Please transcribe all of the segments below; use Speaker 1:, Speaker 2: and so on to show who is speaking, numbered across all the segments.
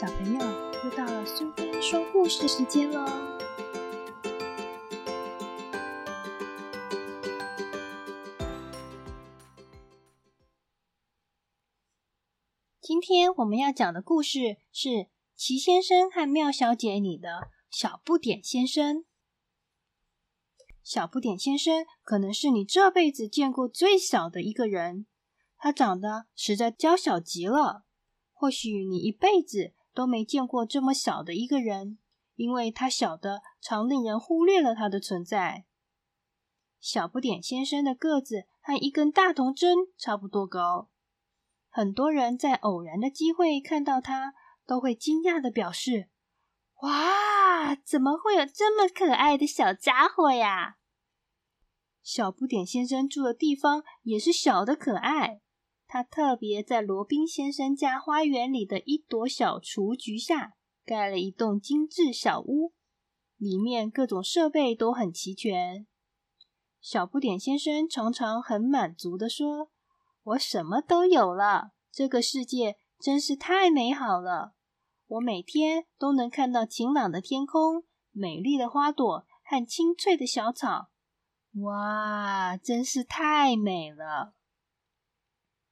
Speaker 1: 小朋友，又到了苏菲说故事时间喽！今天我们要讲的故事是《齐先生和妙小姐》里的小不点先生。小不点先生可能是你这辈子见过最小的一个人，他长得实在娇小极了。或许你一辈子。都没见过这么小的一个人，因为他小的常令人忽略了他的存在。小不点先生的个子和一根大铜针差不多高，很多人在偶然的机会看到他，都会惊讶的表示：“哇，怎么会有这么可爱的小家伙呀？”小不点先生住的地方也是小的可爱。他特别在罗宾先生家花园里的一朵小雏菊下盖了一栋精致小屋，里面各种设备都很齐全。小不点先生常常很满足的说：“我什么都有了，这个世界真是太美好了。我每天都能看到晴朗的天空、美丽的花朵和青翠的小草。哇，真是太美了！”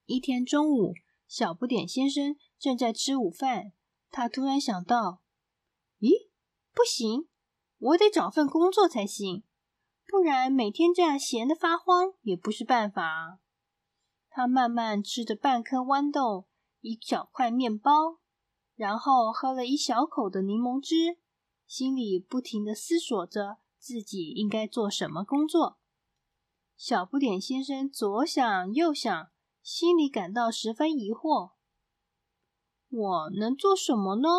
Speaker 1: 一天中午，小不点先生正在吃午饭。他突然想到：“咦，不行，我得找份工作才行，不然每天这样闲得发慌也不是办法。”他慢慢吃着半颗豌豆、一小块面包，然后喝了一小口的柠檬汁，心里不停的思索着自己应该做什么工作。小不点先生左想右想。心里感到十分疑惑：我能做什么呢？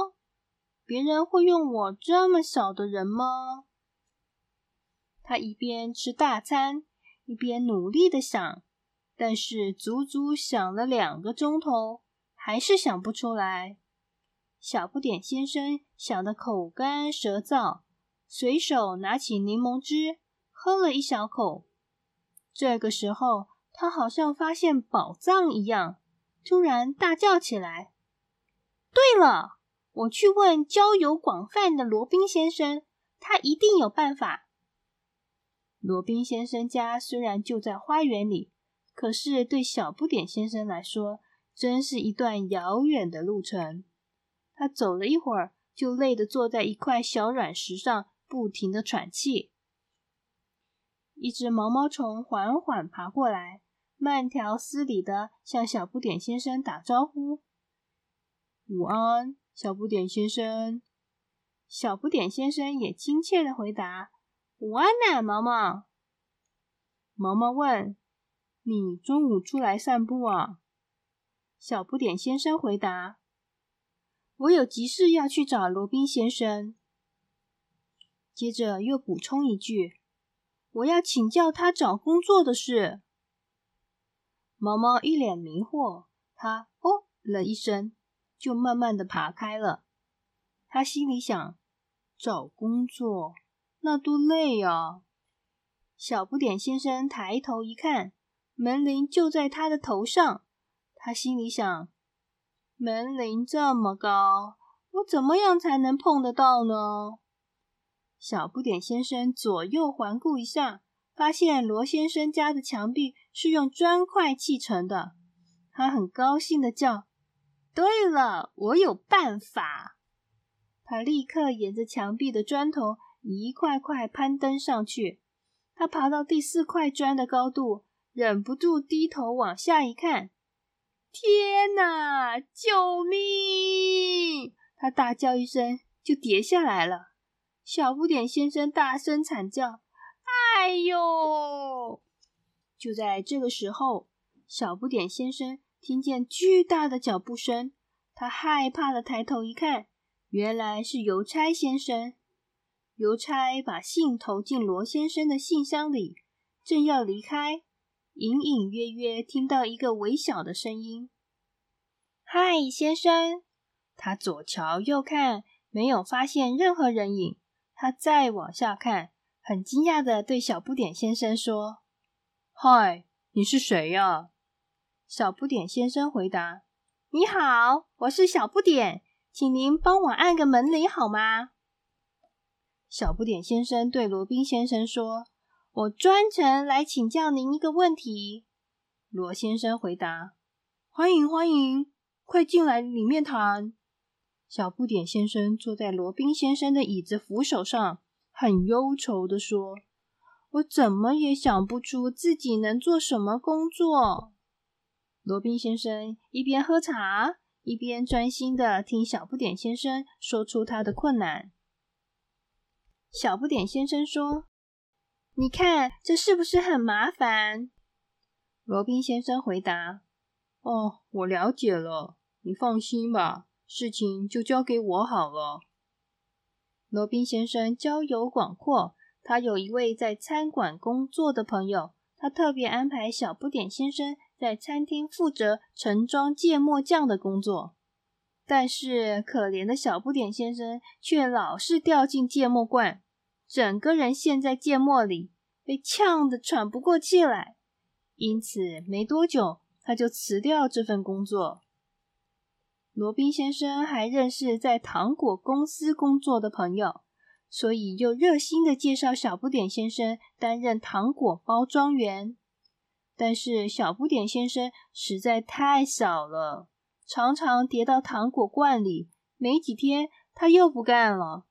Speaker 1: 别人会用我这么小的人吗？他一边吃大餐，一边努力的想，但是足足想了两个钟头，还是想不出来。小不点先生想得口干舌燥，随手拿起柠檬汁喝了一小口。这个时候。他好像发现宝藏一样，突然大叫起来：“对了，我去问交友广泛的罗宾先生，他一定有办法。”罗宾先生家虽然就在花园里，可是对小不点先生来说，真是一段遥远的路程。他走了一会儿，就累得坐在一块小软石上，不停的喘气。一只毛毛虫缓缓爬过来。慢条斯理的向小不点先生打招呼：“午安，小不点先生。”小不点先生也亲切的回答：“午安呐，毛毛。”毛毛问：“你中午出来散步啊？”小不点先生回答：“我有急事要去找罗宾先生。”接着又补充一句：“我要请教他找工作的事。”毛毛一脸迷惑，他哦了一声，就慢慢的爬开了。他心里想：找工作那多累啊！小不点先生抬头一看，门铃就在他的头上。他心里想：门铃这么高，我怎么样才能碰得到呢？小不点先生左右环顾一下。发现罗先生家的墙壁是用砖块砌成的，他很高兴的叫：“对了，我有办法！”他立刻沿着墙壁的砖头一块块攀登上去。他爬到第四块砖的高度，忍不住低头往下一看，天哪！救命！他大叫一声，就跌下来了。小不点先生大声惨叫。哎呦！就在这个时候，小不点先生听见巨大的脚步声，他害怕的抬头一看，原来是邮差先生。邮差把信投进罗先生的信箱里，正要离开，隐隐约约听到一个微小的声音：“嗨，先生。”他左瞧右看，没有发现任何人影。他再往下看。很惊讶的对小不点先生说：“嗨，你是谁呀？”小不点先生回答：“你好，我是小不点，请您帮我按个门铃好吗？”小不点先生对罗宾先生说：“我专程来请教您一个问题。”罗先生回答：“欢迎欢迎，快进来里面谈。”小不点先生坐在罗宾先生的椅子扶手上，很忧愁的说：“我怎么也想不出自己能做什么工作。”罗宾先生一边喝茶，一边专心的听小不点先生说出他的困难。小不点先生说：“你看，这是不是很麻烦？”罗宾先生回答：“哦，我了解了，你放心吧，事情就交给我好了。”罗宾先生交友广阔，他有一位在餐馆工作的朋友，他特别安排小不点先生。在餐厅负责盛装芥末酱的工作，但是可怜的小不点先生却老是掉进芥末罐，整个人陷在芥末里，被呛得喘不过气来。因此，没多久他就辞掉这份工作。罗宾先生还认识在糖果公司工作的朋友，所以又热心的介绍小不点先生担任糖果包装员。但是小不点先生实在太少了，常常跌到糖果罐里。没几天，他又不干了。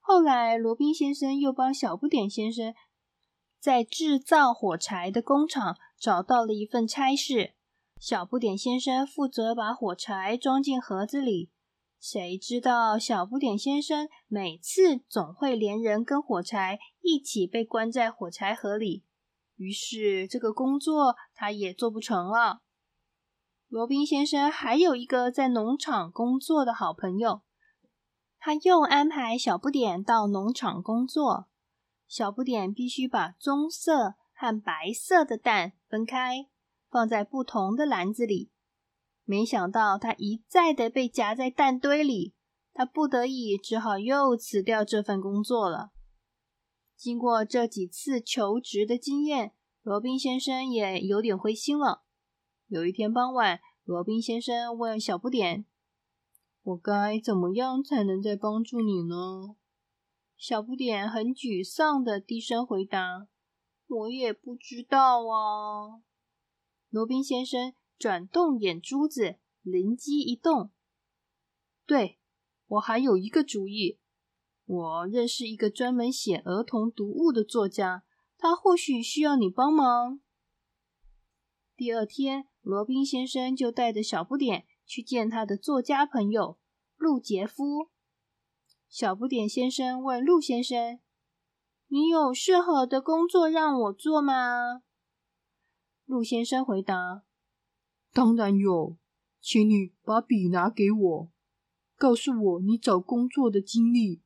Speaker 1: 后来，罗宾先生又帮小不点先生在制造火柴的工厂找到了一份差事。小不点先生负责把火柴装进盒子里。谁知道小不点先生每次总会连人跟火柴一起被关在火柴盒里。于是，这个工作他也做不成了。罗宾先生还有一个在农场工作的好朋友，他又安排小不点到农场工作。小不点必须把棕色和白色的蛋分开，放在不同的篮子里。没想到他一再的被夹在蛋堆里，他不得已只好又辞掉这份工作了。经过这几次求职的经验，罗宾先生也有点灰心了。有一天傍晚，罗宾先生问小不点：“我该怎么样才能再帮助你呢？”小不点很沮丧的低声回答：“我也不知道啊。”罗宾先生转动眼珠子，灵机一动：“对，我还有一个主意。”我认识一个专门写儿童读物的作家，他或许需要你帮忙。第二天，罗宾先生就带着小不点去见他的作家朋友陆杰夫。小不点先生问陆先生：“你有适合的工作让我做吗？”陆先生回答：“当然有，请你把笔拿给我，告诉我你找工作的经历。”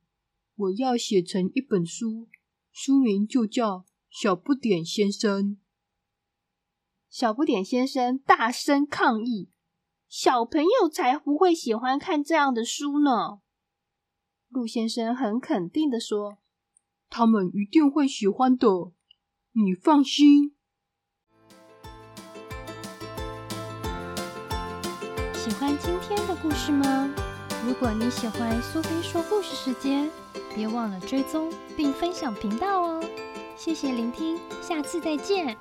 Speaker 1: 我要写成一本书，书名就叫《小不点先生》。小不点先生大声抗议：“小朋友才不会喜欢看这样的书呢！”陆先生很肯定的说：“他们一定会喜欢的，你放心。”
Speaker 2: 喜欢今天的故事吗？如果你喜欢苏菲说故事时间，别忘了追踪并分享频道哦！谢谢聆听，下次再见。